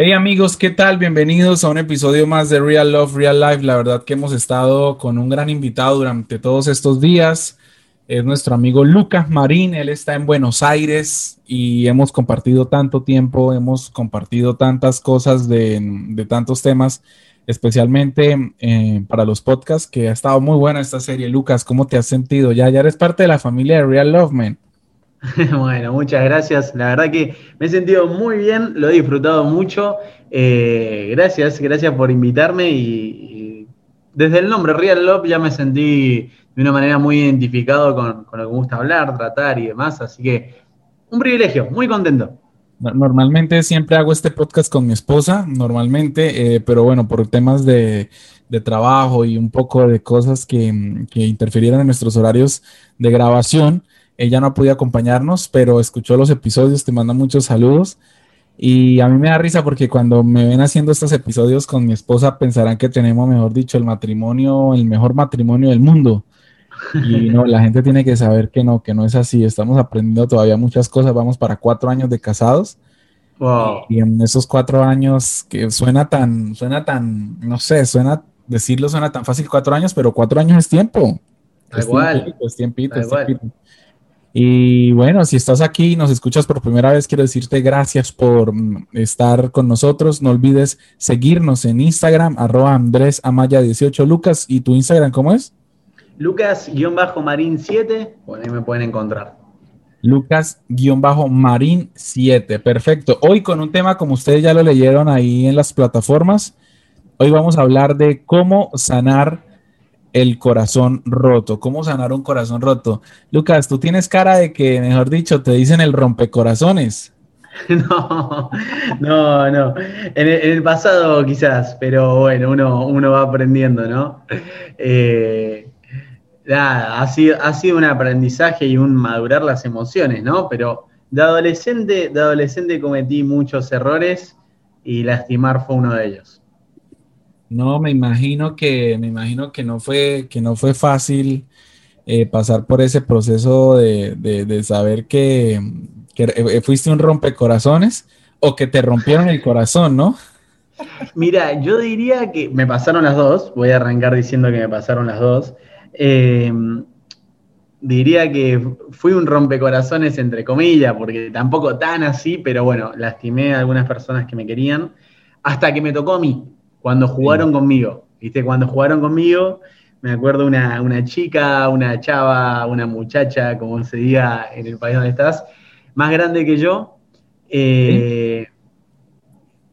Hey amigos, ¿qué tal? Bienvenidos a un episodio más de Real Love, Real Life. La verdad que hemos estado con un gran invitado durante todos estos días. Es nuestro amigo Lucas Marín. Él está en Buenos Aires y hemos compartido tanto tiempo, hemos compartido tantas cosas de, de tantos temas, especialmente eh, para los podcasts, que ha estado muy buena esta serie. Lucas, ¿cómo te has sentido? Ya, ya eres parte de la familia de Real Love, man. Bueno, muchas gracias. La verdad que me he sentido muy bien, lo he disfrutado mucho. Eh, gracias, gracias por invitarme y, desde el nombre Real Love ya me sentí de una manera muy identificado con, lo que me gusta hablar, tratar y demás. Así que un privilegio, muy contento. Normalmente siempre hago este podcast con mi esposa, normalmente, eh, pero bueno, por temas de, trabajo y un poco de cosas que, que interfirieron en nuestros horarios de grabación, ella no podido acompañarnos, pero escuchó los episodios, te manda muchos saludos. Y a mí me da risa porque cuando me ven haciendo estos episodios con mi esposa pensarán que tenemos, mejor dicho, el matrimonio, el mejor matrimonio del mundo. Y no, la gente tiene que saber que no, que no es así. Estamos aprendiendo todavía muchas cosas. Vamos para cuatro años de casados. Y en esos cuatro años que suena tan, suena tan, no sé, suena, decirlo suena tan fácil cuatro años, pero cuatro años es tiempo. es igual. es tiempito, es tiempito. Y bueno, si estás aquí y nos escuchas por primera vez, quiero decirte gracias por mm, estar con nosotros. No olvides seguirnos en Instagram, arroba Andrés Amaya 18. Lucas, ¿y tu Instagram cómo es? Lucas-Marín7, por ahí me pueden encontrar. Lucas-Marín 7, perfecto. Hoy con un tema como ustedes ya lo leyeron ahí en las plataformas, hoy vamos a hablar de cómo sanar el corazón roto. ¿Cómo sanar un corazón roto? Lucas, tú tienes cara de que, mejor dicho, te dicen el rompecorazones. No, no, no. En el, pasado quizás, pero bueno, uno, uno va aprendiendo, ¿no? Eh, ha sido, ha sido un aprendizaje y un madurar las emociones, ¿no? Pero de adolescente, de adolescente cometí muchos errores y lastimar fue uno de ellos. No, me imagino que, me imagino que no fue, que no fue fácil eh, pasar por ese proceso de, saber que, eh, fuiste un rompecorazones o que te rompieron el corazón, ¿no? Mira, yo diría que me pasaron las dos, voy a arrancar diciendo que me pasaron las dos. Eh, diría que fui un rompecorazones entre comillas, porque tampoco tan así, pero bueno, lastimé a algunas personas que me querían, hasta que me tocó a mí cuando jugaron conmigo. ¿Viste? Cuando jugaron conmigo, me acuerdo una, una chica, una chava, una muchacha, como se diga en el país donde estás, más grande que yo. Eh,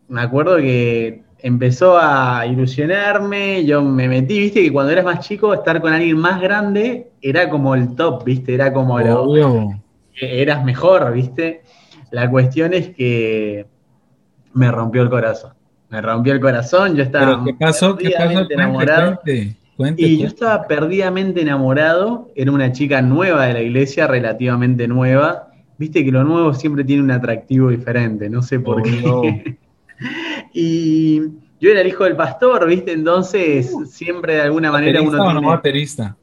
me acuerdo que empezó a ilusionarme, yo me metí, viste que cuando eras más chico, estar con alguien más grande era como el top, viste, era como lo, eras mejor, viste. La cuestión es que me rompió el corazón me rompió el corazón, yo estaba ¿Pero qué pasó? ¿Qué pasó? enamorado. y yo estaba perdidamente enamorado, era una chica nueva de la iglesia, relativamente nueva. Viste que lo nuevo siempre tiene un atractivo diferente, no sé por qué. y yo era el hijo del pastor, ¿viste? Entonces, siempre de alguna manera uno tiene... no baterista?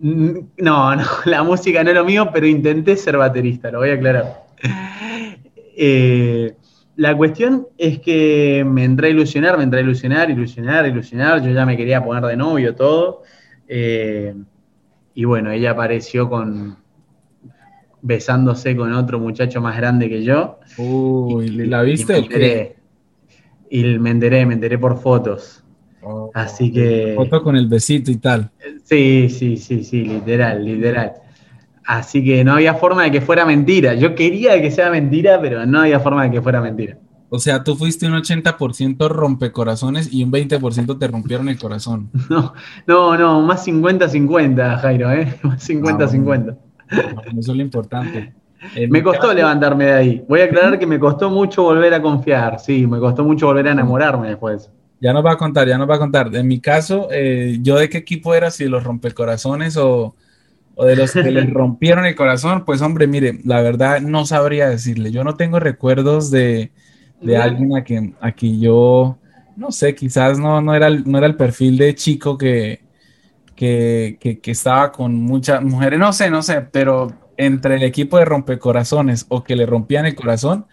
No, no, la música no es lo mío, pero intenté ser baterista, lo voy a aclarar. Eh, la cuestión es que me entré a ilusionar, me entré a ilusionar, ilusionar, ilusionar. Yo ya me quería poner de novio, todo. Eh, y bueno, ella apareció con besándose con otro muchacho más grande que yo. Uy, ¿la viste? Y me, y me enteré, me enteré por fotos. Oh, Así que. Foto con el besito y tal. Sí, sí, sí, sí, literal, literal. Así que no había forma de que fuera mentira. Yo quería que sea mentira, pero no había forma de que fuera mentira. O sea, tú fuiste un 80% rompecorazones y un 20% te rompieron el corazón. No, no, no, más 50-50, Jairo, ¿eh? Más 50-50. Ah, eso es lo importante. me costó levantarme de ahí. Voy a aclarar que me costó mucho volver a confiar. Sí, me costó mucho volver a enamorarme después. Ya nos va a contar, ya nos va a contar. En mi caso, eh, ¿yo de qué equipo era? Si los rompecorazones o o de los que les rompieron el corazón, pues hombre, mire, la verdad no sabría decirle. Yo no tengo recuerdos de, alguien a quien aquí yo, no sé, quizás no, no, era, no era el perfil de chico que, que, que, estaba con muchas mujeres, no sé, no sé, pero entre el equipo de rompecorazones o que le rompían el corazón,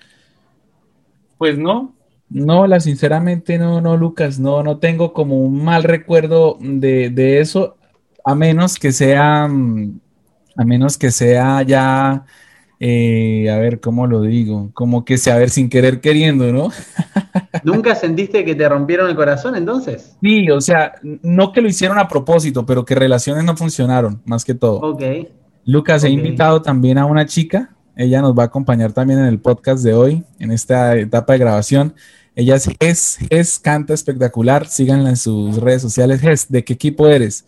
pues no, No, la sinceramente no, no, Lucas, no, no tengo como un mal recuerdo de, de eso, a menos que sea, mm, a menos que sea ya, eh, a ver, ¿cómo lo digo? Como que sea, a ver, sin querer queriendo, ¿no? ¿Nunca sentiste que te rompieron el corazón entonces? Sí, o sea, no que lo hicieron a propósito, pero que relaciones no funcionaron, más que todo. Ok. Lucas, he invitado también a una chica, ella nos va a acompañar también en el podcast de hoy, en esta etapa de grabación. Ella es Ges, Ges canta espectacular, síganla en sus redes sociales. Ges, ¿de qué equipo eres?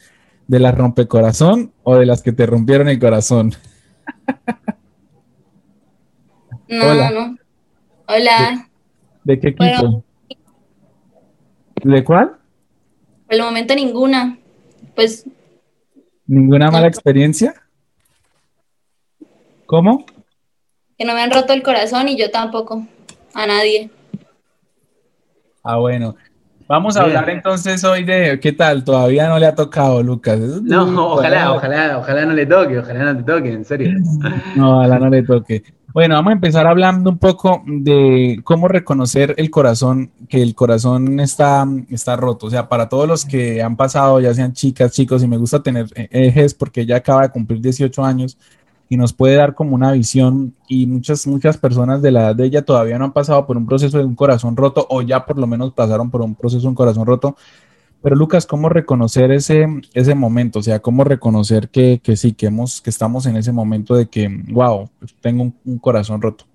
¿De las rompecorazón o de las que te rompieron el corazón? No, Hola. no. Hola. ¿De, qué equipo? ¿De cuál? Por el momento ninguna. Pues. ¿Ninguna mala experiencia? ¿Cómo? Que no me han roto el corazón y yo tampoco. A nadie. Ah, bueno. Vamos a hablar entonces hoy de qué tal, todavía no le ha tocado, Lucas. No, ojalá, ojalá, ojalá no le toque, ojalá no te toque, en serio. No, ojalá no le toque. Bueno, vamos a empezar hablando un poco de cómo reconocer el corazón, que el corazón está, está roto. O sea, para todos los que han pasado, ya sean chicas, chicos, y me gusta tener ejes porque ella acaba de cumplir 18 años y nos puede dar como una visión y muchas, muchas personas de la edad de ella todavía no han pasado por un proceso de un corazón roto o ya por lo menos pasaron por un proceso de un corazón roto. Pero Lucas, ¿cómo reconocer ese, ese momento? O sea, ¿cómo reconocer que, que sí, que, hemos, que estamos en ese momento de que, wow, tengo un, corazón roto?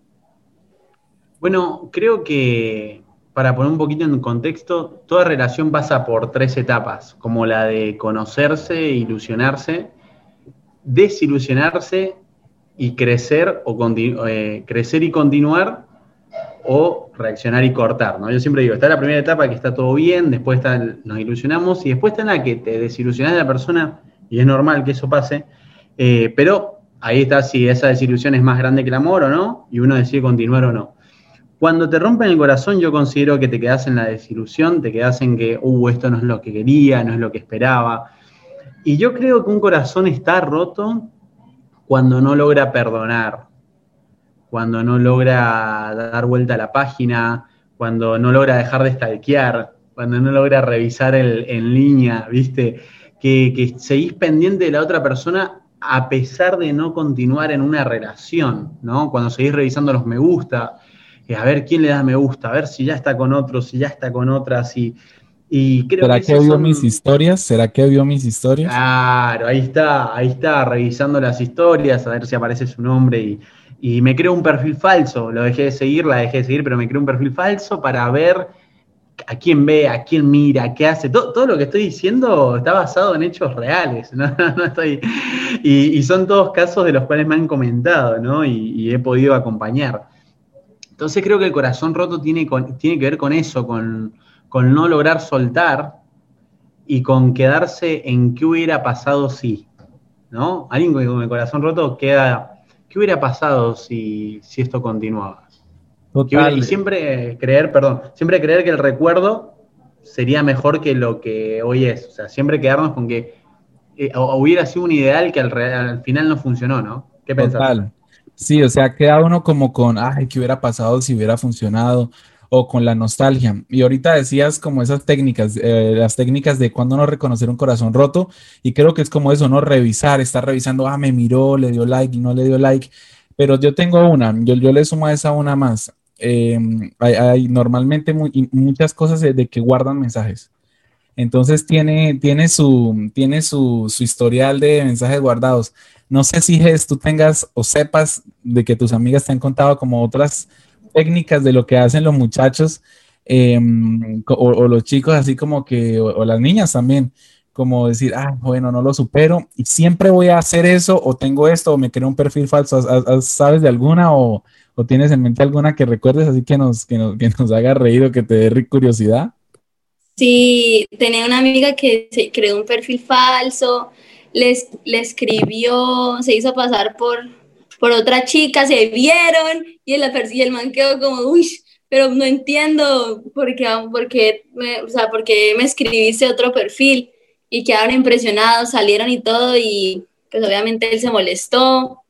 Bueno, creo que para poner un poquito en contexto, toda relación pasa por tres etapas, como la de conocerse, ilusionarse, desilusionarse y crecer o eh, crecer y continuar o reaccionar y cortar, ¿no? Yo siempre digo, está la primera etapa que está todo bien, después está nos ilusionamos y después está la que te desilusionas de la persona y es normal que eso pase, eh, pero ahí está si esa desilusión es más grande que el amor o no y uno decide continuar o no. Cuando te rompen el corazón yo considero que te quedas en la desilusión, te quedas en que, uh, esto no es lo que quería, no es lo que esperaba. Y yo creo que un corazón está roto cuando no logra perdonar, cuando no logra dar vuelta a la página, cuando no logra dejar de stalkear, cuando no logra revisar el, en línea, ¿viste? Que, que seguís pendiente de la otra persona a pesar de no continuar en una relación, ¿no? Cuando seguís revisando los me gusta, eh, a ver quién le da me gusta, a ver si ya está con otro, si ya está con otra, si... Y creo ¿Será que, vio mis historias? ¿Será que vio mis historias? Claro, ahí está, ahí está, revisando las historias, a ver si aparece su nombre y, y me creo un perfil falso, lo dejé de seguir, la dejé de seguir, pero me creo un perfil falso para ver a quién ve, a quién mira, qué hace. Todo, todo lo que estoy diciendo está basado en hechos reales, ¿no? estoy, y, son todos casos de los cuales me han comentado, ¿no? Y, he podido acompañar. Entonces creo que el corazón roto tiene, tiene que ver con eso, con, con no lograr soltar y con quedarse en qué hubiera pasado si, ¿no? Alguien con el corazón roto queda ¿qué hubiera pasado si, esto continuaba? Y siempre creer, perdón, siempre creer que el recuerdo sería mejor que lo que hoy es. O sea, siempre quedarnos con que eh, hubiera sido un ideal que al, final no funcionó, ¿no? ¿Qué pensás? Sí, o sea, queda uno como con, ay, ¿qué hubiera pasado si hubiera funcionado? O con la nostalgia. Y ahorita decías como esas técnicas, eh, las técnicas de cuando no reconocer un corazón roto, y creo que es como eso, ¿no? Revisar, estar revisando, ah, me miró, le dio like y no le dio like. Pero yo tengo una, yo, yo le sumo a esa una más. Em, hay, normalmente muchas cosas de, que guardan mensajes. Entonces tiene, tiene, su, tiene su, su, historial de mensajes guardados. No sé si es, tú tengas o sepas de que tus amigas te han contado como otras técnicas de lo que hacen los muchachos em, o, los chicos, así como que, o, las niñas también, como decir, ah, bueno, no lo supero y siempre voy a hacer eso o tengo esto o me creo un perfil falso. ¿Sabes de alguna o, tienes en mente alguna que recuerdes así que nos, que nos, que nos haga reír o que te dé curiosidad? Sí, tenía una amiga que se creó un perfil falso, le escribió, se hizo pasar por por otra chica, se vieron y el, y el man quedó como, uy, pero no entiendo por qué, por qué me, o sea, por qué me escribiste otro perfil y quedaron impresionados, salieron y todo y pues obviamente él se molestó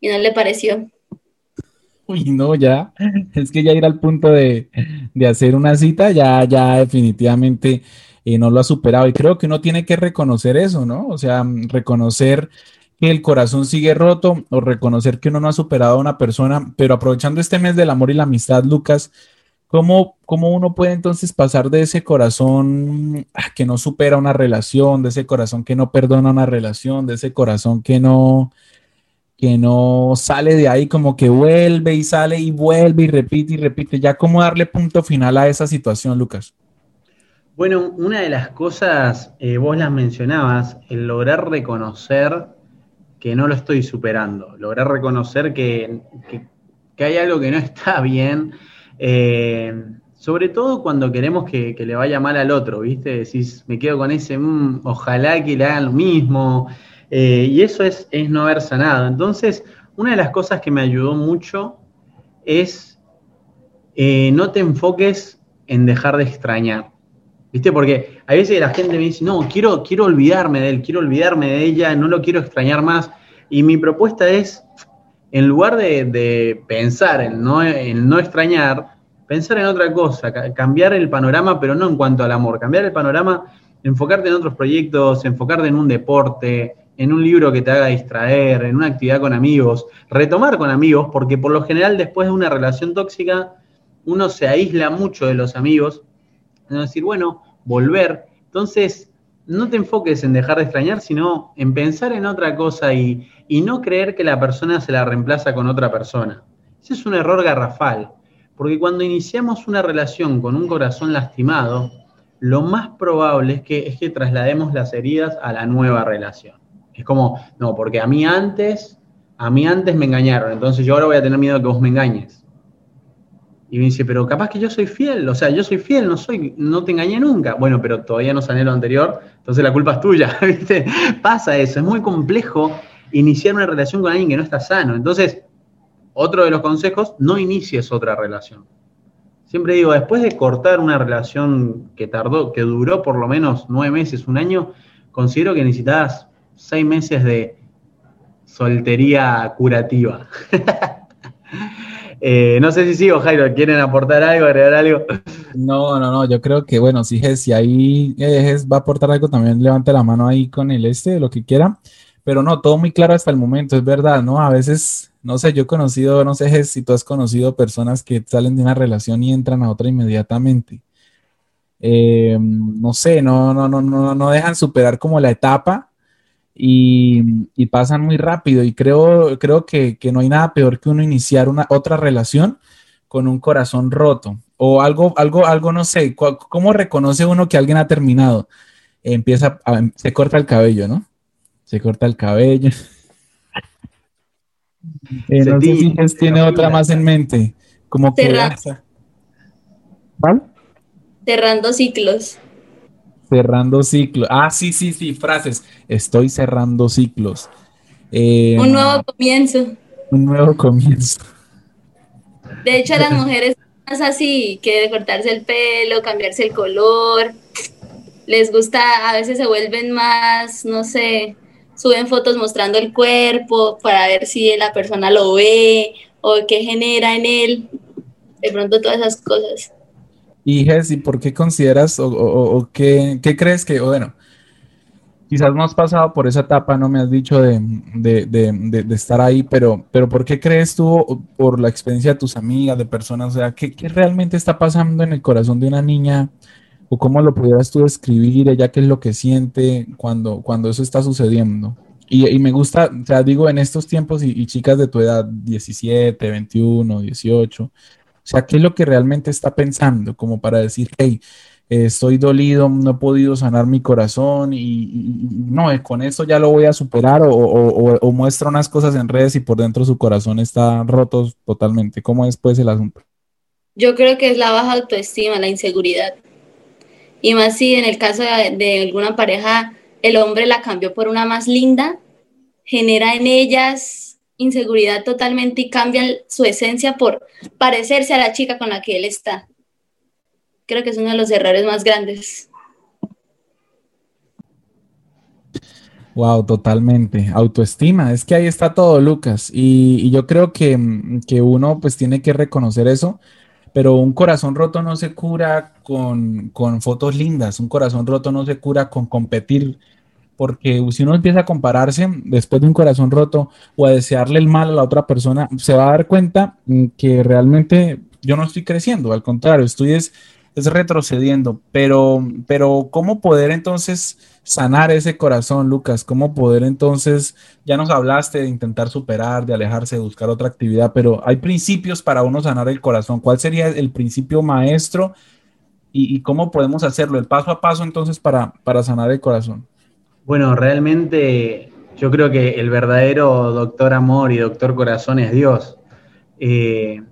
y no le pareció. Uy, no, ya. Es que ya ir al punto de, hacer una cita, ya, ya definitivamente eh, no lo ha superado. Y creo que uno tiene que reconocer eso, ¿no? O sea, reconocer el corazón sigue roto o reconocer que uno no ha superado a una persona. Pero aprovechando este mes del amor y la amistad, Lucas, ¿cómo, cómo uno puede entonces pasar de ese corazón ah, que no supera una relación, de ese corazón que no perdona una relación, de ese corazón que no que no sale de ahí, como que vuelve y sale y vuelve y repite y repite. Ya, ¿cómo darle punto final a esa situación, Lucas? Bueno, una de las cosas, eh, vos las mencionabas, el lograr reconocer que no lo estoy superando, lograr reconocer que, hay algo que no está bien, eh, sobre todo cuando queremos que, le vaya mal al otro, ¿viste? Decís, me quedo con ese, mm, ojalá que le hagan lo mismo, eh, y eso es, no haber sanado. Entonces, una de las cosas que me ayudó mucho es eh, no te enfoques en dejar de extrañar. ¿Viste? Porque a veces la gente me dice, no, quiero, quiero olvidarme de él, quiero olvidarme de ella, no lo quiero extrañar más. Y mi propuesta es, en lugar de, pensar en no, en no extrañar, pensar en otra cosa, cambiar el panorama, pero no en cuanto al amor, cambiar el panorama, enfocarte en otros proyectos, enfocarte en un deporte, en un libro que te haga distraer, en una actividad con amigos, retomar con amigos, porque por lo general después de una relación tóxica uno se aísla mucho de los amigos, es decir, bueno, volver. Entonces, no te enfoques en dejar de extrañar, sino en pensar en otra cosa y, y no creer que la persona se la reemplaza con otra persona. Ese es un error garrafal, porque cuando iniciamos una relación con un corazón lastimado, lo más probable es que, es que traslademos las heridas a la nueva relación. Es como, no, porque a mí antes, a mí antes me engañaron, entonces yo ahora voy a tener miedo de que vos me engañes. Y me dice, pero capaz que yo soy fiel, o sea, yo soy fiel, no soy, no te engañé nunca. Bueno, pero todavía no sané lo anterior, entonces la culpa es tuya, ¿viste? Pasa eso, es muy complejo iniciar una relación con alguien que no está sano. Entonces, otro de los consejos, no inicies otra relación. Siempre digo, después de cortar una relación que tardó, que duró por lo menos nueve meses, un año, considero que necesitas seis meses de soltería curativa. Eh, no sé si sigo, Jairo, ¿quieren aportar algo, agregar algo? No, no, no, yo creo que, bueno, si, si ahí eh, va a aportar algo, también levante la mano ahí con el este, lo que quiera. Pero no, todo muy claro hasta el momento, es verdad, ¿no? A veces, no sé, yo he conocido, no sé si tú has conocido personas que salen de una relación y entran a otra inmediatamente. Eh, no sé, no, no, no, no, no dejan superar como la etapa y, pasan muy rápido. Y creo, creo que, no hay nada peor que uno iniciar una otra relación con un corazón roto o algo, algo, algo, no sé, ¿cómo reconoce uno que alguien ha terminado? Empieza, se corta el cabello, ¿no? Se corta el cabello. Eh, no sé si tiene otra más en mente. Como que. ¿Cuál? Cerrando ciclos. Cerrando ciclos. Ah, sí, sí, sí, frases. Estoy cerrando ciclos. Eh, un nuevo comienzo. Un nuevo comienzo. De hecho, a las mujeres más así, que de cortarse el pelo, cambiarse el color, les gusta, a veces se vuelven más, no sé, suben fotos mostrando el cuerpo para ver si la persona lo ve o qué genera en él. De pronto todas esas cosas. Y Jessy, ¿por qué consideras o, qué, crees que, bueno, quizás no has pasado por esa etapa, no me has dicho de, estar ahí, pero, pero ¿por qué crees tú, por la experiencia de tus amigas, de personas, o sea, ¿qué, realmente está pasando en el corazón de una niña? ¿O cómo lo pudieras tú describir, ella qué es lo que siente cuando, cuando eso está sucediendo? Y, me gusta, o sea, digo, en estos tiempos y, y chicas de tu edad, 17, 21, 18, o sea, ¿qué es lo que realmente está pensando? Como para decir, hey, estoy dolido, no he podido sanar mi corazón y, no, eh, con eso ya lo voy a superar o, muestra unas cosas en redes y por dentro su corazón está roto totalmente. ¿Cómo es pues el asunto? Yo creo que es la baja autoestima, la inseguridad. Y más si en el caso de alguna pareja el hombre la cambió por una más linda, genera en ellas inseguridad totalmente y cambian su esencia por parecerse a la chica con la que él está. Creo que es uno de los errores más grandes. Wow, totalmente. Autoestima, es que ahí está todo, Lucas. Y, yo creo que, que, uno pues tiene que reconocer eso, pero un corazón roto no se cura con, con fotos lindas, un corazón roto no se cura con competir, porque si uno empieza a compararse después de un corazón roto o a desearle el mal a la otra persona, se va a dar cuenta que realmente yo no estoy creciendo, al contrario, estoy es, retrocediendo, pero, pero ¿cómo poder entonces sanar ese corazón, Lucas? ¿Cómo poder entonces, ya nos hablaste de intentar superar, de alejarse, de buscar otra actividad, pero hay principios para uno sanar el corazón. ¿Cuál sería el principio maestro y, cómo podemos hacerlo? El paso a paso entonces para, para sanar el corazón. Bueno, realmente yo creo que el verdadero doctor amor y doctor corazón es Dios. Eh,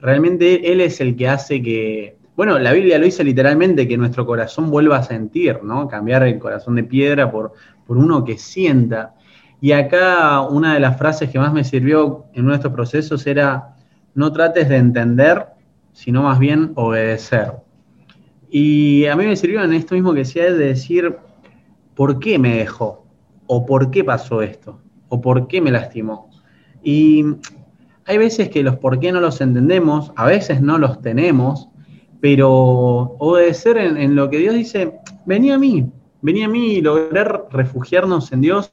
realmente Él es el que hace que, bueno, la Biblia lo dice literalmente, que nuestro corazón vuelva a sentir, ¿no? Cambiar el corazón de piedra por, por uno que sienta. Y acá una de las frases que más me sirvió en uno de estos procesos era, no trates de entender, sino más bien obedecer. Y a mí me sirvió en esto mismo que decía, de decir, ¿por qué me dejó? ¿O por qué pasó esto? ¿O por qué me lastimó? Y hay veces que los por qué no los entendemos, a veces no los tenemos, pero obedecer en, en lo que Dios dice, vení a mí, vení a mí y lograr refugiarnos en Dios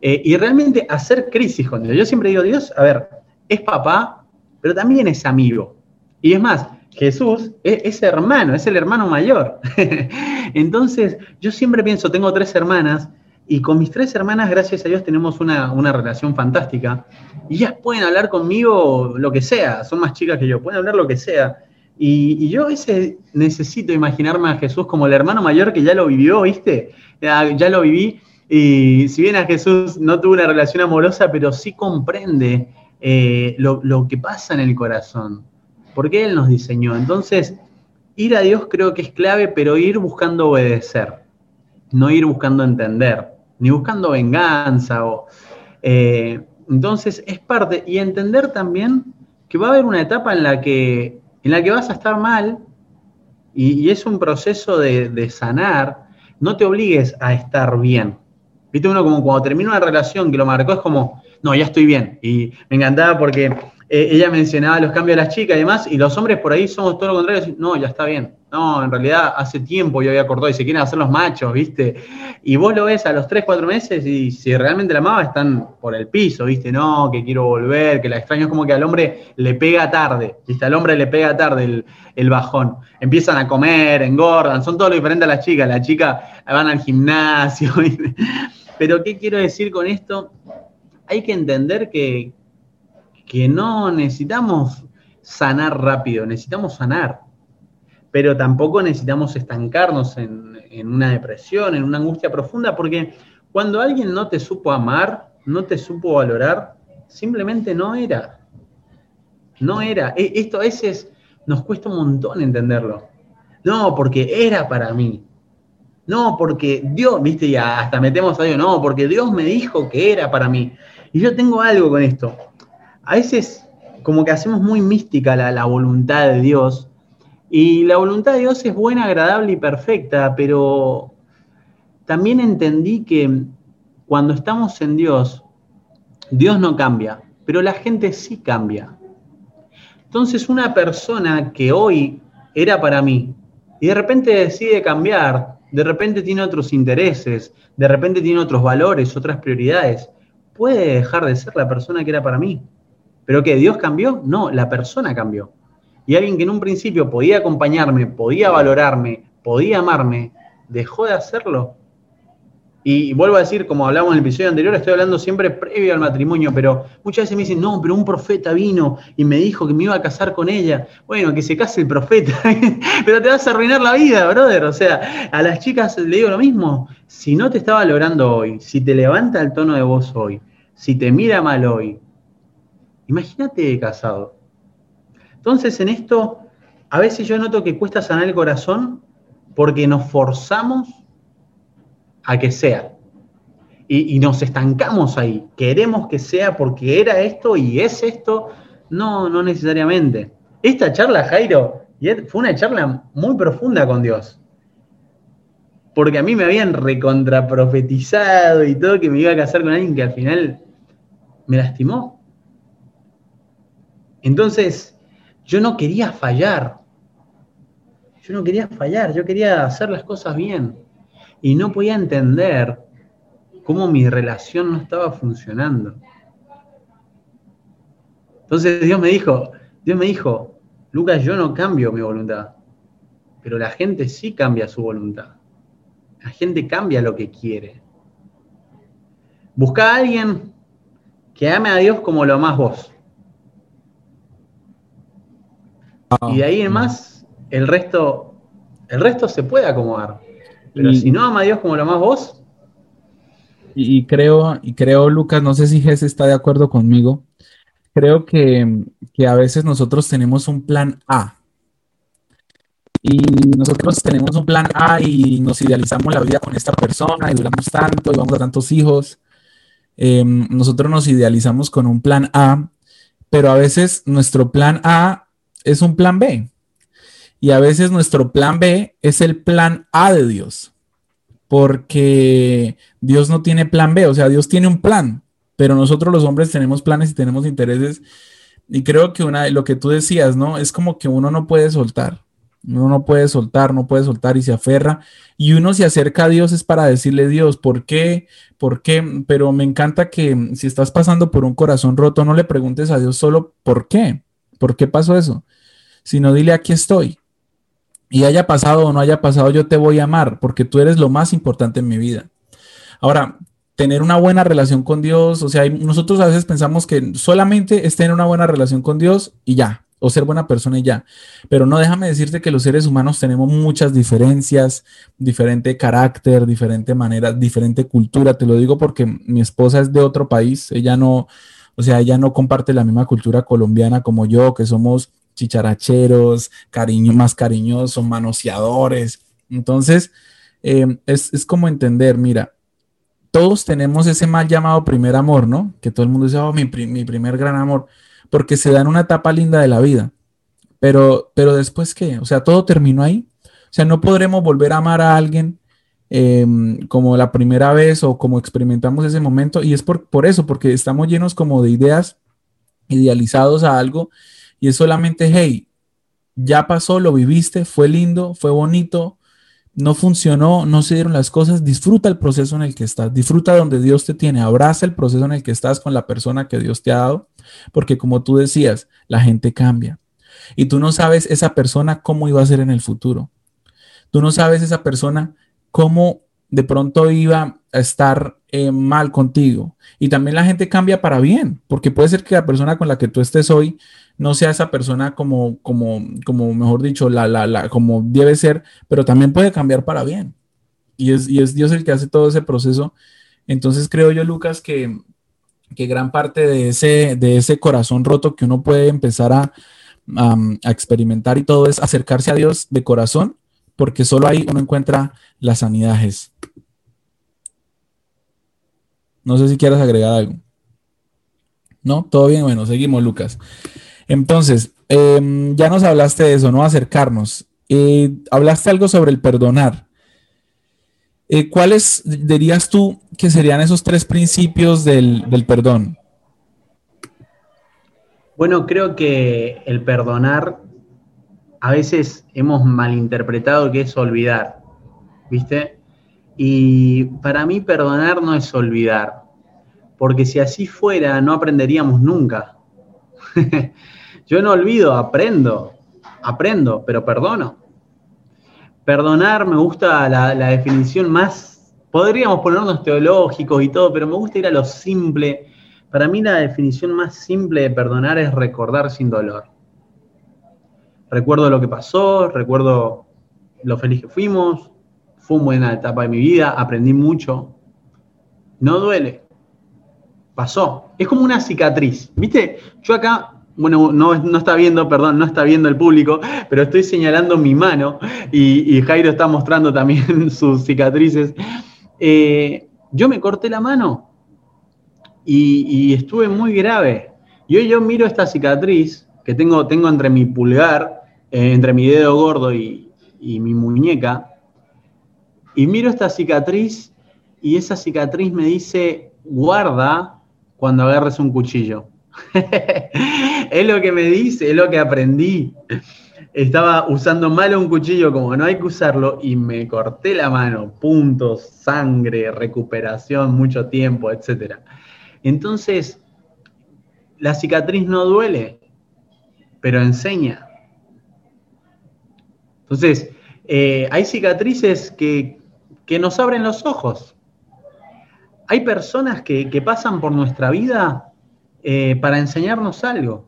eh, y realmente hacer crisis con Dios. Yo siempre digo, Dios, a ver, es papá, pero también es amigo. Y es más, Jesús es, hermano, es el hermano mayor. Entonces, yo siempre pienso, tengo tres hermanas, y con mis tres hermanas, gracias a Dios, tenemos una, relación fantástica. Y ellas pueden hablar conmigo lo que sea, son más chicas que yo, pueden hablar lo que sea. Y, yo a veces necesito imaginarme a Jesús como el hermano mayor que ya lo vivió, ¿viste? Ya, lo viví. Y si bien a Jesús no tuvo una relación amorosa, pero sí comprende eh, lo, lo que pasa en el corazón porque Él nos diseñó. Entonces, ir a Dios creo que es clave, pero ir buscando obedecer, no ir buscando entender, ni buscando venganza. O, eh, entonces, es parte, y entender también que va a haber una etapa en la que, en la que vas a estar mal, y, es un proceso de, de, sanar, no te obligues a estar bien. Viste, uno como cuando termina una relación que lo marcó es como, no, ya estoy bien. Y me encantaba porque eh, ella mencionaba los cambios de las chicas y demás, y los hombres por ahí somos todo lo contrario, no, ya está bien. No, en realidad hace tiempo yo había acordado y se quieren hacer los machos, ¿viste? Y vos lo ves a los 3, 4 meses y si realmente la amaba están por el piso, ¿viste? No, que quiero volver, que la extraño, es como que al hombre le pega tarde, ¿viste? Al hombre le pega tarde el, el bajón. Empiezan a comer, engordan, son todo lo diferente a las chicas. Las chicas van al gimnasio. Pero ¿qué quiero decir con esto? Hay que entender que, que no necesitamos sanar rápido, necesitamos sanar, pero tampoco necesitamos estancarnos en, una depresión, en una angustia profunda, porque cuando alguien no te supo amar, no te supo valorar, simplemente no era. No era. E, esto a veces nos cuesta un montón entenderlo. No, porque era para mí. No, porque Dios, viste, y hasta metemos a Dios, no, porque Dios me dijo que era para mí. Y yo tengo algo con esto a veces como que hacemos muy mística la, voluntad de Dios. Y la voluntad de Dios es buena, agradable y perfecta, pero también entendí que cuando estamos en Dios, Dios no cambia, pero la gente sí cambia. Entonces una persona que hoy era para mí y de repente decide cambiar, de repente tiene otros intereses, de repente tiene otros valores, otras prioridades, puede dejar de ser la persona que era para mí. ¿Pero que ¿Dios cambió? No, la persona cambió. Y alguien que en un principio podía acompañarme, podía valorarme, podía amarme, dejó de hacerlo. Y vuelvo a decir, como hablamos en el episodio anterior, estoy hablando siempre previo al matrimonio, pero muchas veces me dicen, no, pero un profeta vino y me dijo que me iba a casar con ella. Bueno, que se case el profeta, pero te vas a arruinar la vida, brother. O sea, a las chicas le digo lo mismo, si no te está valorando hoy, si te levanta el tono de voz hoy, si te mira mal hoy, Imagínate casado. Entonces en esto, a veces yo noto que cuesta sanar el corazón porque nos forzamos a que sea. Y, nos estancamos ahí. Queremos que sea porque era esto y es esto. No, no necesariamente. Esta charla, Jairo, fue una charla muy profunda con Dios. porque a mí me habían recontraprofetizado y todo que me iba a casar con alguien que al final me lastimó. Entonces, yo no quería fallar. Yo no quería fallar, yo quería hacer las cosas bien. Y no podía entender cómo mi relación no estaba funcionando. Entonces Dios me dijo, Dios me dijo, Lucas, yo no cambio mi voluntad, pero la gente sí cambia su voluntad. La gente cambia lo que quiere. Busca a alguien que ame a Dios como lo amas vos. Y de ahí en más, el resto, el resto se puede acomodar. Pero si no ama a Dios como lo amas vos. Y, creo, y creo, Lucas, no sé si Jesse está de acuerdo conmigo. Creo que, que a veces nosotros tenemos un plan A y nosotros tenemos un plan A y nos idealizamos la vida con esta persona y duramos tanto y vamos a tantos hijos. Em, nosotros nos idealizamos con un plan A, pero a veces nuestro plan A es un plan B. Y a veces nuestro plan B es el plan A de Dios. Porque Dios no tiene plan B, o sea, Dios tiene un plan, pero nosotros los hombres tenemos planes y tenemos intereses. Y creo que una, lo que tú decías, ¿no? Es como que uno no puede soltar. Uno no puede soltar, no puede soltar y se aferra. Y uno se acerca a Dios es para decirle, Dios, ¿por qué? ¿Por qué? Pero me encanta que si estás pasando por un corazón roto, no le preguntes a Dios solo por qué. ¿Por qué pasó eso? Sino dile, aquí estoy. Y haya pasado o no haya pasado, yo te voy a amar porque tú eres lo más importante en mi vida. Ahora, tener una buena relación con Dios, o sea, nosotros a veces pensamos que solamente es tener una buena relación con Dios y ya, o ser buena persona y ya. Pero no déjame decirte que los seres humanos tenemos muchas diferencias, diferente carácter, diferente manera, diferente cultura. Te lo digo porque mi esposa es de otro país, ella no, o sea, ella no comparte la misma cultura colombiana como yo, que somos chicharacheros, cariño, más cariñosos, manoseadores. Entonces, eh, es, como entender, mira, todos tenemos ese mal llamado primer amor, ¿no? Que todo el mundo dice, oh, mi, mi primer gran amor porque se da en una etapa linda de la vida. Pero, pero después qué? O sea, todo terminó ahí. O sea, no podremos volver a amar a alguien em, como la primera vez o como experimentamos ese momento. Y es por, por eso, porque estamos llenos como de ideas idealizados a algo y es solamente, hey, ya pasó, lo viviste, fue lindo, fue bonito, no funcionó, no se dieron las cosas, disfruta el proceso en el que estás, disfruta donde Dios te tiene, abraza el proceso en el que estás con la persona que Dios te ha dado, porque como tú decías, la gente cambia y tú no sabes esa persona cómo iba a ser en el futuro. Tú no sabes esa persona cómo de pronto iba a estar eh, mal contigo. Y también la gente cambia para bien, porque puede ser que la persona con la que tú estés hoy no sea esa persona como, como, como mejor dicho, la, la, la, como debe ser, pero también puede cambiar para bien. Y es, y es Dios el que hace todo ese proceso. Entonces creo yo, Lucas, que, que gran parte de ese, de ese corazón roto que uno puede empezar a, a, experimentar y todo es acercarse a Dios de corazón, porque solo ahí uno encuentra las sanidades. No sé si quieres agregar algo. ¿No? Todo bien, bueno, seguimos, Lucas. Entonces, em, ya nos hablaste de eso, ¿no? Acercarnos. Eh, hablaste algo sobre el perdonar. Eh, ¿Cuáles dirías tú que serían esos tres principios del perdón? Bueno, creo que el perdonar a veces hemos malinterpretado que es olvidar, ¿viste? Y para mí perdonar no es olvidar, porque si así fuera no aprenderíamos nunca. Yo no olvido, aprendo, aprendo, pero perdono. Perdonar me gusta la, definición más, podríamos ponernos teológicos y todo, pero me gusta ir a lo simple. Para mí la definición más simple de perdonar es recordar sin dolor. Recuerdo lo que pasó, recuerdo lo feliz que fuimos, fue una buena etapa de mi vida, aprendí mucho. No duele. Pasó. Es como una cicatriz. ¿Viste? Yo acá bueno, no, está viendo, perdón, no está viendo el público, pero estoy señalando mi mano y, Jairo está mostrando también sus cicatrices. Eh, yo me corté la mano y, estuve muy grave. Y hoy yo miro esta cicatriz que tengo, tengo entre mi pulgar, eh, entre mi dedo gordo y, mi muñeca, y miro esta cicatriz y esa cicatriz me dice, guarda cuando agarres un cuchillo. es lo que me dice, es lo que aprendí. Estaba usando mal un cuchillo como no hay que usarlo y me corté la mano, puntos, sangre, recuperación, mucho tiempo, etc. Entonces, la cicatriz no duele, pero enseña. Entonces, eh, hay cicatrices que, nos abren los ojos. Hay personas que, pasan por nuestra vida eh, para enseñarnos algo.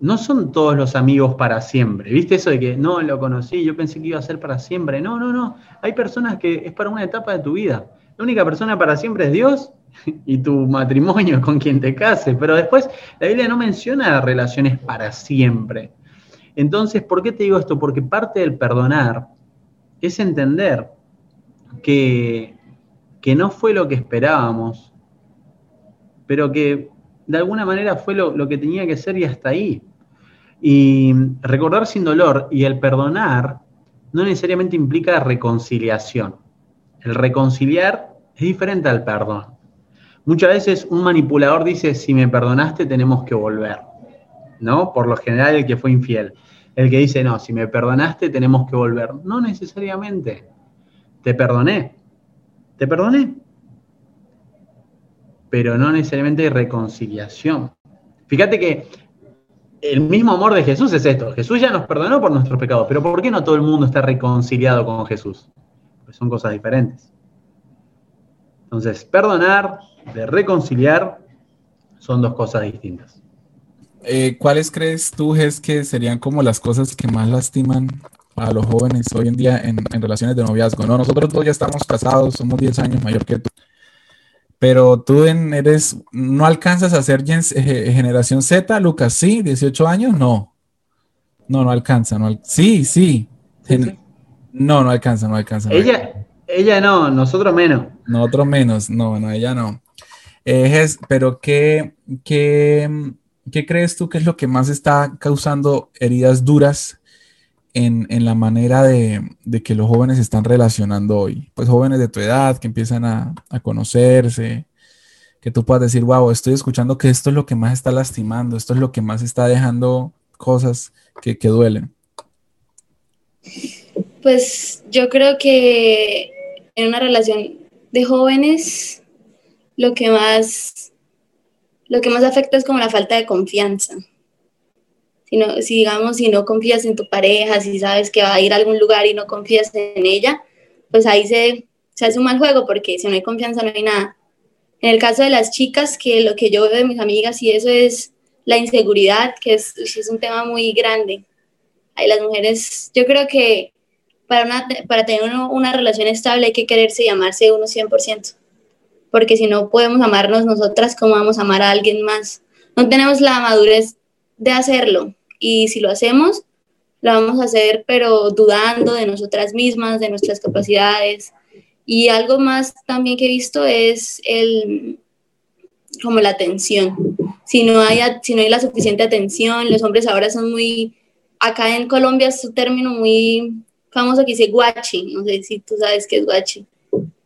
No son todos los amigos para siempre. ¿Viste eso de que no lo conocí, yo pensé que iba a ser para siempre? No, no, no. Hay personas que es para una etapa de tu vida. La única persona para siempre es Dios y tu matrimonio con quien te cases. Pero después la Biblia no menciona relaciones para siempre. Entonces, ¿por qué te digo esto? Porque parte del perdonar es entender que, no fue lo que esperábamos, pero que de alguna manera fue lo, lo que tenía que ser y hasta ahí. Y recordar sin dolor y el perdonar no necesariamente implica reconciliación. El reconciliar es diferente al perdón. Muchas veces un manipulador dice, si me perdonaste tenemos que volver, ¿no? Por lo general el que fue infiel el que dice, no, si me perdonaste tenemos que volver. No necesariamente. Te perdoné. Te perdoné. Pero no necesariamente hay reconciliación. Fíjate que el mismo amor de Jesús es esto. Jesús ya nos perdonó por nuestros pecados, pero ¿por qué no todo el mundo está reconciliado con Jesús? Pues son cosas diferentes. Entonces, perdonar de reconciliar son dos cosas distintas. Eh, ¿Cuáles crees tú, es que serían como las cosas que más lastiman a los jóvenes hoy en día en, relaciones de noviazgo? No, nosotros todos ya estamos casados, somos 10 años mayor que tú. Pero tú eres, no alcanzas a ser eh, generación Z, Lucas, sí, 18 años, no. No, no alcanza, no sí, sí. no, no alcanza, no alcanza. ella, ella no, nosotros menos. Nosotros menos, no, no, ella no. es, pero qué, qué, ¿Qué crees tú que es lo que más está causando heridas duras en, la manera de, que los jóvenes se están relacionando hoy? Pues jóvenes de tu edad que empiezan a, conocerse, que tú puedas decir, wow, estoy escuchando que esto es lo que más está lastimando, esto es lo que más está dejando cosas que, que duelen. Pues yo creo que en una relación de jóvenes, lo que más lo que más afecta es como la falta de confianza. Si, no, si digamos, si no confías en tu pareja, si sabes que va a ir a algún lugar y no confías en ella, pues ahí se, se hace un mal juego porque si no hay confianza no hay nada. En el caso de las chicas, que lo que yo veo de mis amigas y eso es la inseguridad, que es, un tema muy grande. Hay las mujeres, yo creo que para, una, para tener una relación estable hay que quererse y amarse uno 100% porque si no podemos amarnos nosotras, ¿cómo vamos a amar a alguien más? No tenemos la madurez de hacerlo y si lo hacemos, lo vamos a hacer pero dudando de nosotras mismas, de nuestras capacidades. Y algo más también que he visto es el como la atención. Si no hay, si no hay la suficiente atención, los hombres ahora son muy, acá en Colombia es un término muy famoso que dice guachi, no sé si tú sabes qué es guachi,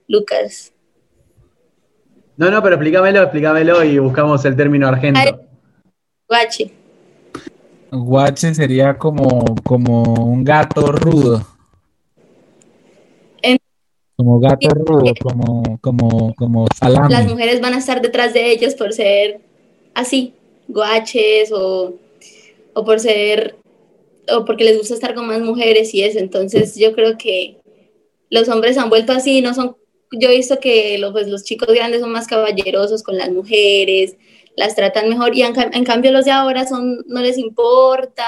Lucas. No, no, pero explícamelo, explícamelo y buscamos el término argento. Guache. Guache sería como, como un gato rudo. como gato rudo, como, como, como salami. Las mujeres van a estar detrás de ellos por ser así, guaches o, o por ser, o porque les gusta estar con más mujeres y eso. Entonces yo creo que los hombres han vuelto así, no son yo he visto que los, pues, los chicos grandes son más caballerosos con las mujeres, las tratan mejor y en, cambio los de ahora son, no les importa,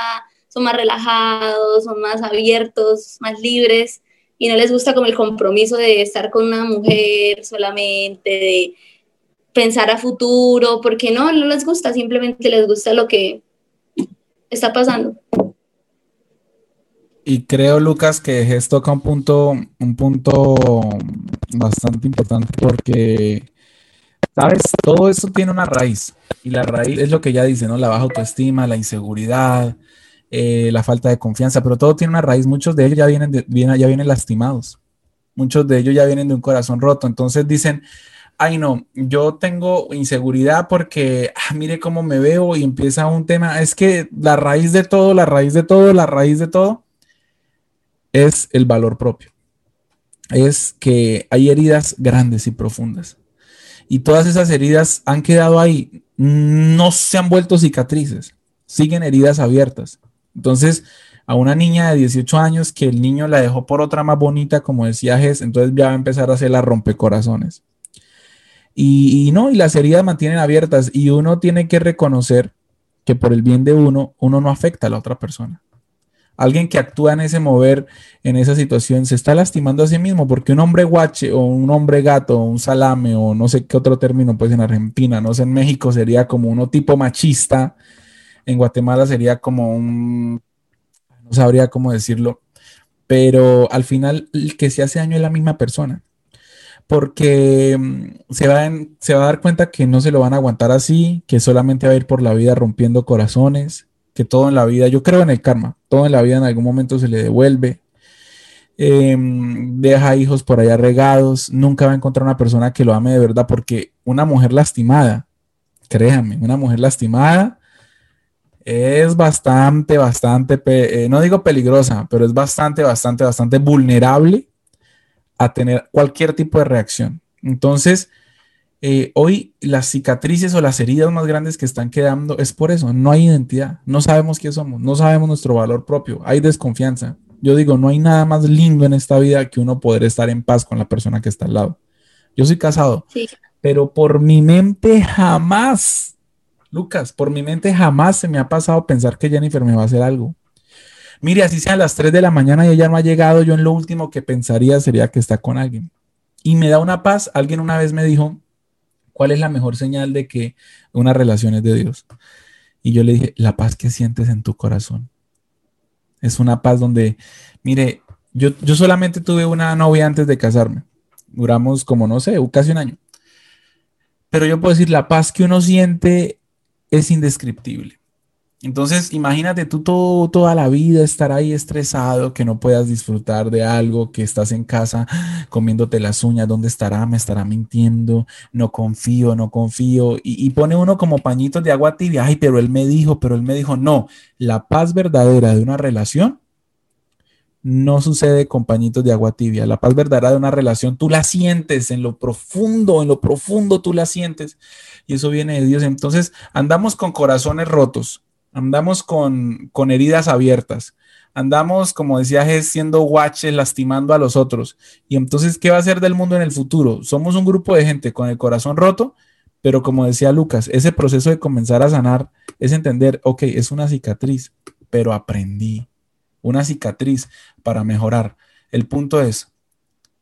son más relajados, son más abiertos, más libres y no les gusta como el compromiso de estar con una mujer solamente, de pensar a futuro, porque no, no les gusta, simplemente les gusta lo que está pasando. Y creo, Lucas, que esto toca un punto, un punto bastante importante porque, sabes, todo eso tiene una raíz. Y la raíz es lo que ya dice, ¿no? La baja autoestima, la inseguridad, eh, la falta de confianza, pero todo tiene una raíz. Muchos de ellos ya vienen, ya vienen lastimados. Muchos de ellos ya vienen de un corazón roto. Entonces dicen, ay no, yo tengo inseguridad porque, ah, mire cómo me veo y empieza un tema. Es que la raíz de todo, la raíz de todo, la raíz de todo es el valor propio. Es que hay heridas grandes y profundas. Y todas esas heridas han quedado ahí, no se han vuelto cicatrices, siguen heridas abiertas. Entonces, a una niña de 18 años que el niño la dejó por otra más bonita, como decía Ges, entonces ya va a empezar a hacer la rompecorazones. Y, y no, y las heridas mantienen abiertas y uno tiene que reconocer que por el bien de uno, uno no afecta a la otra persona. Alguien que actúa en ese mover, en esa situación, se está lastimando a sí mismo porque un hombre guache o un hombre gato o un salame o no sé qué otro término, pues en Argentina, no sé, en México sería como uno tipo machista, en Guatemala sería como un, no sabría cómo decirlo, pero al final el que se hace daño es la misma persona. Porque mm, se va, se va a dar cuenta que no se lo van a aguantar así, que solamente va a ir por la vida rompiendo corazones, que todo en la vida, yo creo en el karma, todo en la vida en algún momento se le devuelve. Em, deja hijos por allá regados, nunca va a encontrar una persona que lo ame de verdad, porque una mujer lastimada, créanme, una mujer lastimada es bastante, bastante, eh, no digo peligrosa, pero es bastante, bastante, bastante vulnerable a tener cualquier tipo de reacción. Entonces, eh, hoy las cicatrices o las heridas más grandes que están quedando es por eso, no hay identidad, no sabemos quién somos, no sabemos nuestro valor propio, hay desconfianza. Yo digo, no hay nada más lindo en esta vida que uno poder estar en paz con la persona que está al lado. Yo soy casado, pero por mi mente jamás Lucas, por mi mente jamás se me ha pasado pensar que Jennifer me va a hacer algo. Mire, así sean las 3 de la mañana y ella no ha llegado, yo en lo último que pensaría sería que está con alguien. Y me da una paz. Alguien una vez me dijo, ¿cuál es la mejor señal de que una relación es de Dios? Y yo le dije, la paz que sientes en tu corazón. Es una paz donde, mire, yo, yo solamente tuve una novia antes de casarme. Duramos como, no sé, casi un año. Pero yo puedo decir, la paz que uno siente es indescriptible. Entonces, imagínate tú toda la vida estar ahí estresado, que no puedas disfrutar de algo, que estás en casa comiéndote las uñas, ¿dónde estará? ¿Me estará mintiendo? No confío, no confío. Y, y, pone uno como pañitos de agua tibia, ay, pero él me dijo, pero él me dijo, no, la paz verdadera de una relación no sucede con pañitos de agua tibia. La paz verdadera de una relación, tú la sientes en lo profundo, en lo profundo tú la sientes. Y eso viene de Dios. Entonces andamos con corazones rotos, andamos con, con heridas abiertas, andamos, como decía Jes, siendo guaches, lastimando a los otros. Y entonces, ¿qué va a ser del mundo en el futuro? Somos un grupo de gente con el corazón roto, pero como decía Lucas, ese proceso de comenzar a sanar es entender, ok, es una cicatriz, pero aprendí una cicatriz para mejorar. El punto es,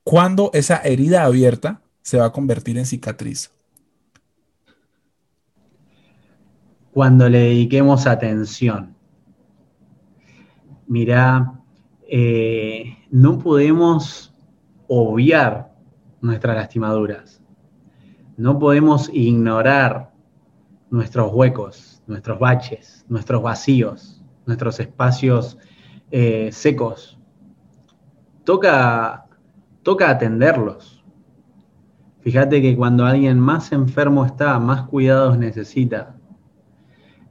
¿cuándo esa herida abierta se va a convertir en cicatriz? Cuando le dediquemos atención. Mira, eh, no podemos obviar nuestras lastimaduras. No podemos ignorar nuestros huecos, nuestros baches, nuestros vacíos, nuestros espacios eh, secos. Toca, toca atenderlos. Fíjate que cuando alguien más enfermo está, más cuidados necesita.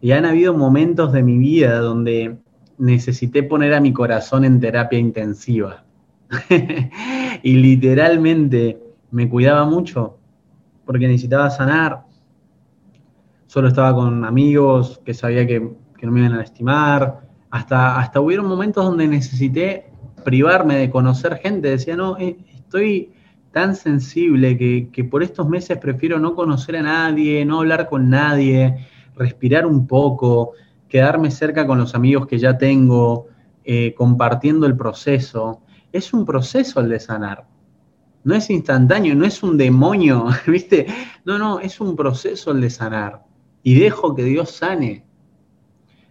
Y han habido momentos de mi vida donde necesité poner a mi corazón en terapia intensiva. y literalmente me cuidaba mucho porque necesitaba sanar. Solo estaba con amigos que sabía que, que no me iban a lastimar, hasta, hasta hubieron momentos donde necesité privarme de conocer gente. Decía, no, eh, estoy tan sensible que, por estos meses prefiero no conocer a nadie, no hablar con nadie, respirar un poco, quedarme cerca con los amigos que ya tengo, eh, compartiendo el proceso. Es un proceso el de sanar. No es instantáneo, no es un demonio, ¿viste? No, no, es un proceso el de sanar. Y dejo que Dios sane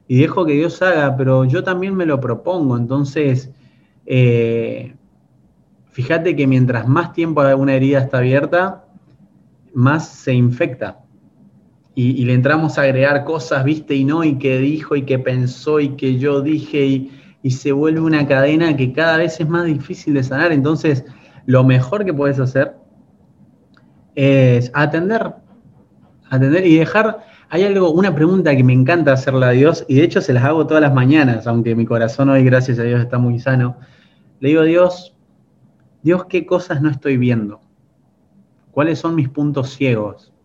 y dejo que Dios haga, pero yo también me lo propongo. Entonces, eh, fíjate que mientras más tiempo una herida está abierta, más se infecta. Y, le entramos a agregar cosas, viste, y no, y que dijo, y que pensó, y que yo dije, y, y se vuelve una cadena que cada vez es más difícil de sanar. Entonces, lo mejor que puedes hacer es atender, atender y dejar. Hay algo, una pregunta que me encanta hacerle a Dios, y de hecho se las hago todas las mañanas, aunque mi corazón hoy, gracias a Dios, está muy sano. Le digo a Dios, Dios, ¿qué cosas no estoy viendo? ¿Cuáles son mis puntos ciegos?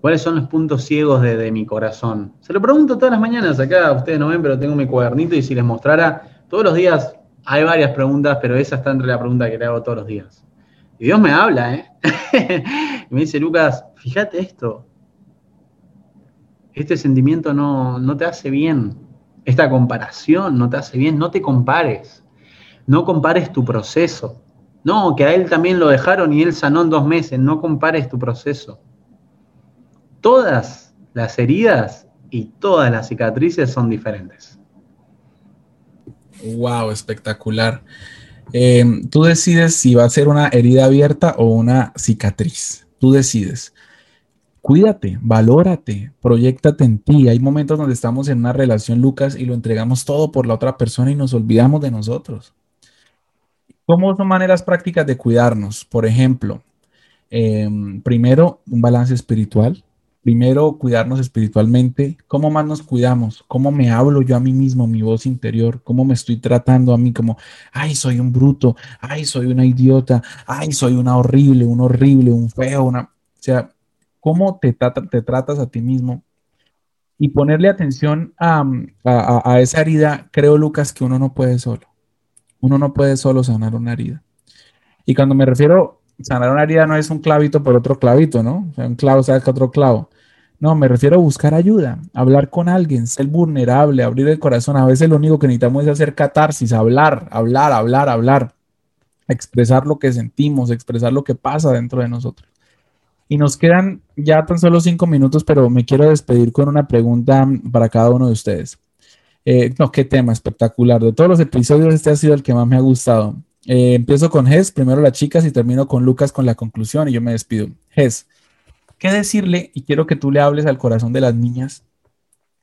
¿Cuáles son los puntos ciegos de, mi corazón? Se lo pregunto todas las mañanas acá, ustedes no ven, pero tengo mi cuadernito y si les mostrara, todos los días hay varias preguntas, pero esa está entre la pregunta que le hago todos los días. Y Dios me habla, ¿eh? y me dice, Lucas, fíjate esto. Este sentimiento no, no te hace bien. Esta comparación no te hace bien. No te compares. No compares tu proceso. No, que a él también lo dejaron y él sanó en dos meses. No compares tu proceso. Todas las heridas y todas las cicatrices son diferentes. Wow, espectacular. Eh, tú decides si va a ser una herida abierta o una cicatriz. Tú decides. Cuídate, valórate, proyectate en ti. Hay momentos donde estamos en una relación, Lucas, y lo entregamos todo por la otra persona y nos olvidamos de nosotros. ¿Cómo son maneras prácticas de cuidarnos? Por ejemplo, em, primero, un balance espiritual primero cuidarnos espiritualmente, ¿cómo más nos cuidamos? ¿Cómo me hablo yo a mí mismo, mi voz interior? ¿Cómo me estoy tratando a mí como, ay, soy un bruto, ay, soy una idiota, ay, soy una horrible, un horrible, un feo, una... O sea, ¿cómo te, te tratas a ti mismo? Y ponerle atención a, a esa herida, creo, Lucas, que uno no puede solo. Uno no puede solo sanar una herida. Y cuando me refiero sanar una herida no es un clavito por otro clavito, ¿no? O sea, un clavo saca otro clavo. No, me refiero a buscar ayuda, hablar con alguien, ser vulnerable, abrir el corazón. A veces lo único que necesitamos es hacer catarsis, hablar, hablar, hablar, hablar, expresar lo que sentimos, expresar lo que pasa dentro de nosotros. Y nos quedan ya tan solo cinco minutos, pero me quiero despedir con una pregunta para cada uno de ustedes. Eh, no, qué tema espectacular. De todos los episodios, este ha sido el que más me ha gustado. Eh, empiezo con Ges, primero las chicas y termino con Lucas con la conclusión y yo me despido. Ges, ¿qué decirle? Y quiero que tú le hables al corazón de las niñas.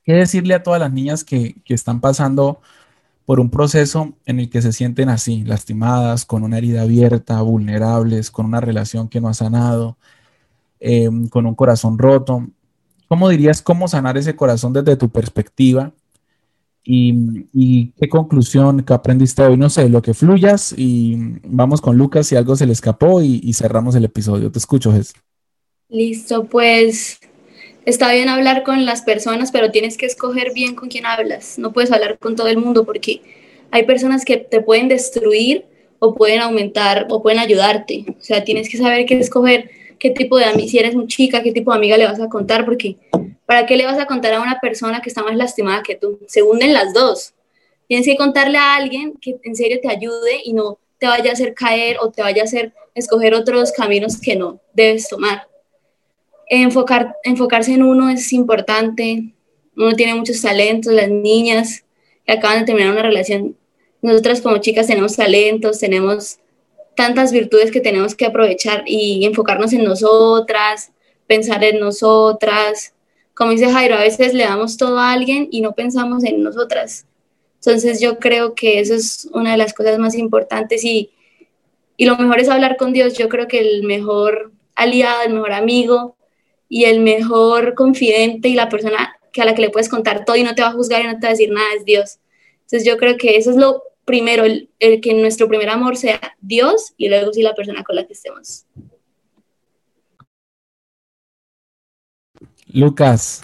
¿Qué decirle a todas las niñas que, están pasando por un proceso en el que se sienten así, lastimadas, con una herida abierta, vulnerables, con una relación que no ha sanado, em, con un corazón roto? ¿Cómo dirías cómo sanar ese corazón desde tu perspectiva? Y, qué conclusión que aprendiste hoy, no sé, lo que fluyas y vamos con Lucas si algo se le escapó y, cerramos el episodio. Te escucho, Jess. Listo, pues está bien hablar con las personas, pero tienes que escoger bien con quién hablas. No puedes hablar con todo el mundo porque hay personas que te pueden destruir o pueden aumentar o pueden ayudarte. O sea, tienes que saber qué escoger, qué tipo de amiga, si eres una chica, qué tipo de amiga le vas a contar, porque ¿Para qué le vas a contar a una persona que está más lastimada que tú? Se hunden las dos. Tienes que contarle a alguien que en serio te ayude y no te vaya a hacer caer o te vaya a hacer escoger otros caminos que no debes tomar. Enfocar, enfocarse en uno es importante. Uno tiene muchos talentos, las niñas que acaban de terminar una relación. Nosotras como chicas tenemos talentos, tenemos tantas virtudes que tenemos que aprovechar y enfocarnos en nosotras, pensar en nosotras, como dice Jairo, a veces le damos todo a alguien y no pensamos en nosotras. Entonces yo creo que eso es una de las cosas más importantes y, y lo mejor es hablar con Dios. Yo creo que el mejor aliado, el mejor amigo y el mejor confidente y la persona que a la que le puedes contar todo y no te va a juzgar y no te va a decir nada es Dios. Entonces yo creo que eso es lo primero, el, el que nuestro primer amor sea Dios y luego sí la persona con la que estemos. Lucas.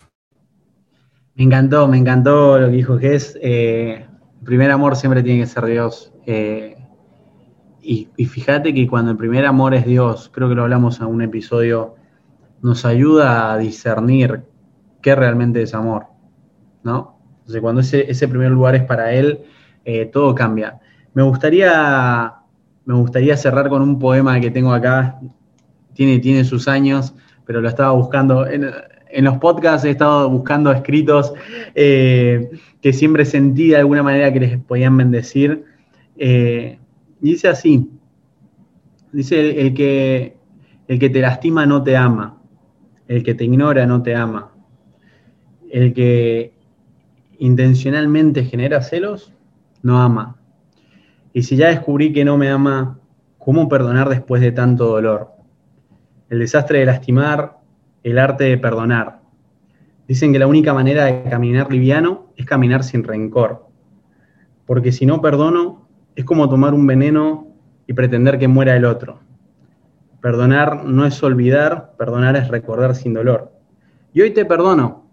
Me encantó, me encantó lo que dijo Jess. Eh, el primer amor siempre tiene que ser Dios. Eh, y, fíjate que cuando el primer amor es Dios, creo que lo hablamos en un episodio, nos ayuda a discernir qué realmente es amor. ¿No? Entonces, cuando ese, ese primer lugar es para Él, eh, todo cambia. Me gustaría, me gustaría cerrar con un poema que tengo acá. Tiene, tiene sus años, pero lo estaba buscando. En, en los podcasts he estado buscando escritos eh, que siempre sentí de alguna manera que les podían bendecir. Eh, dice así, dice el, que, el que te lastima no te ama, El que te ignora no te ama. El que intencionalmente genera celos no ama. Y si ya descubrí que no me ama, ¿cómo perdonar después de tanto dolor? El desastre de lastimar, el arte de perdonar. Dicen que la única manera de caminar liviano es caminar sin rencor. Porque si no perdono, es como tomar un veneno y pretender que muera el otro. Perdonar no es olvidar, perdonar es recordar sin dolor. Y hoy te perdono,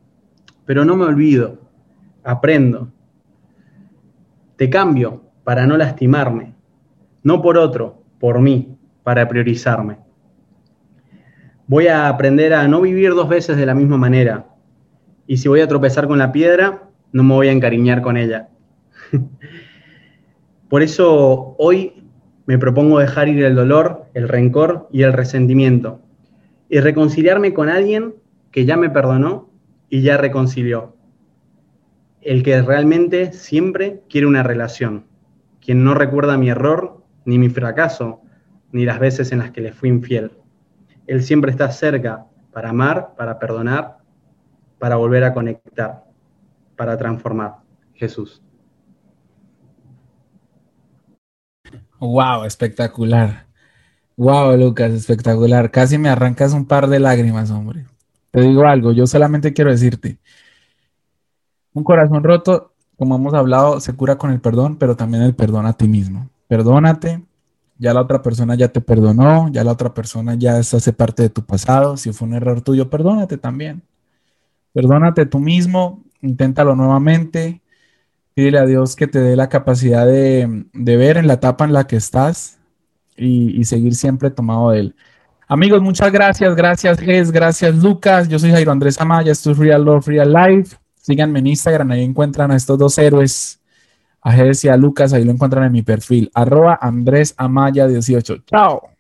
pero no me olvido, aprendo. Te cambio para no lastimarme, no por otro, por mí, para priorizarme. Voy a aprender a no vivir dos veces de la misma manera. Y si voy a tropezar con la piedra, no me voy a encariñar con ella. por eso hoy me propongo dejar ir el dolor, el rencor y el resentimiento y reconciliarme con alguien que ya me perdonó y ya reconcilió. El que realmente siempre quiere una relación, quien no recuerda mi error, ni mi fracaso, ni las veces en las que le fui infiel. Él siempre está cerca para amar, para perdonar, para volver a conectar, para transformar. Jesús. Wow, espectacular. Wow, Lucas, espectacular. Casi me arrancas un par de lágrimas, hombre. Te digo algo, yo solamente quiero decirte, un corazón roto, como hemos hablado, se cura con el perdón, pero también el perdón a ti mismo. Perdónate, ya la otra persona ya te perdonó, ya la otra persona ya hace parte de tu pasado. Si fue un error tuyo, perdónate también. Perdónate tú mismo, inténtalo nuevamente Pídele a Dios que te dé la capacidad de, ver en la etapa en la que estás y, seguir siempre tomado de él. Amigos, muchas gracias. Gracias, Ges. Gracias, Lucas. Yo soy Jairo Andrés Amaya. Esto es Real Love, Real Life. Síganme en Instagram. Ahí encuentran a estos dos héroes, a Ges y a Lucas. Ahí lo encuentran en mi perfil. Arroba Andrés Amaya 18. Chao.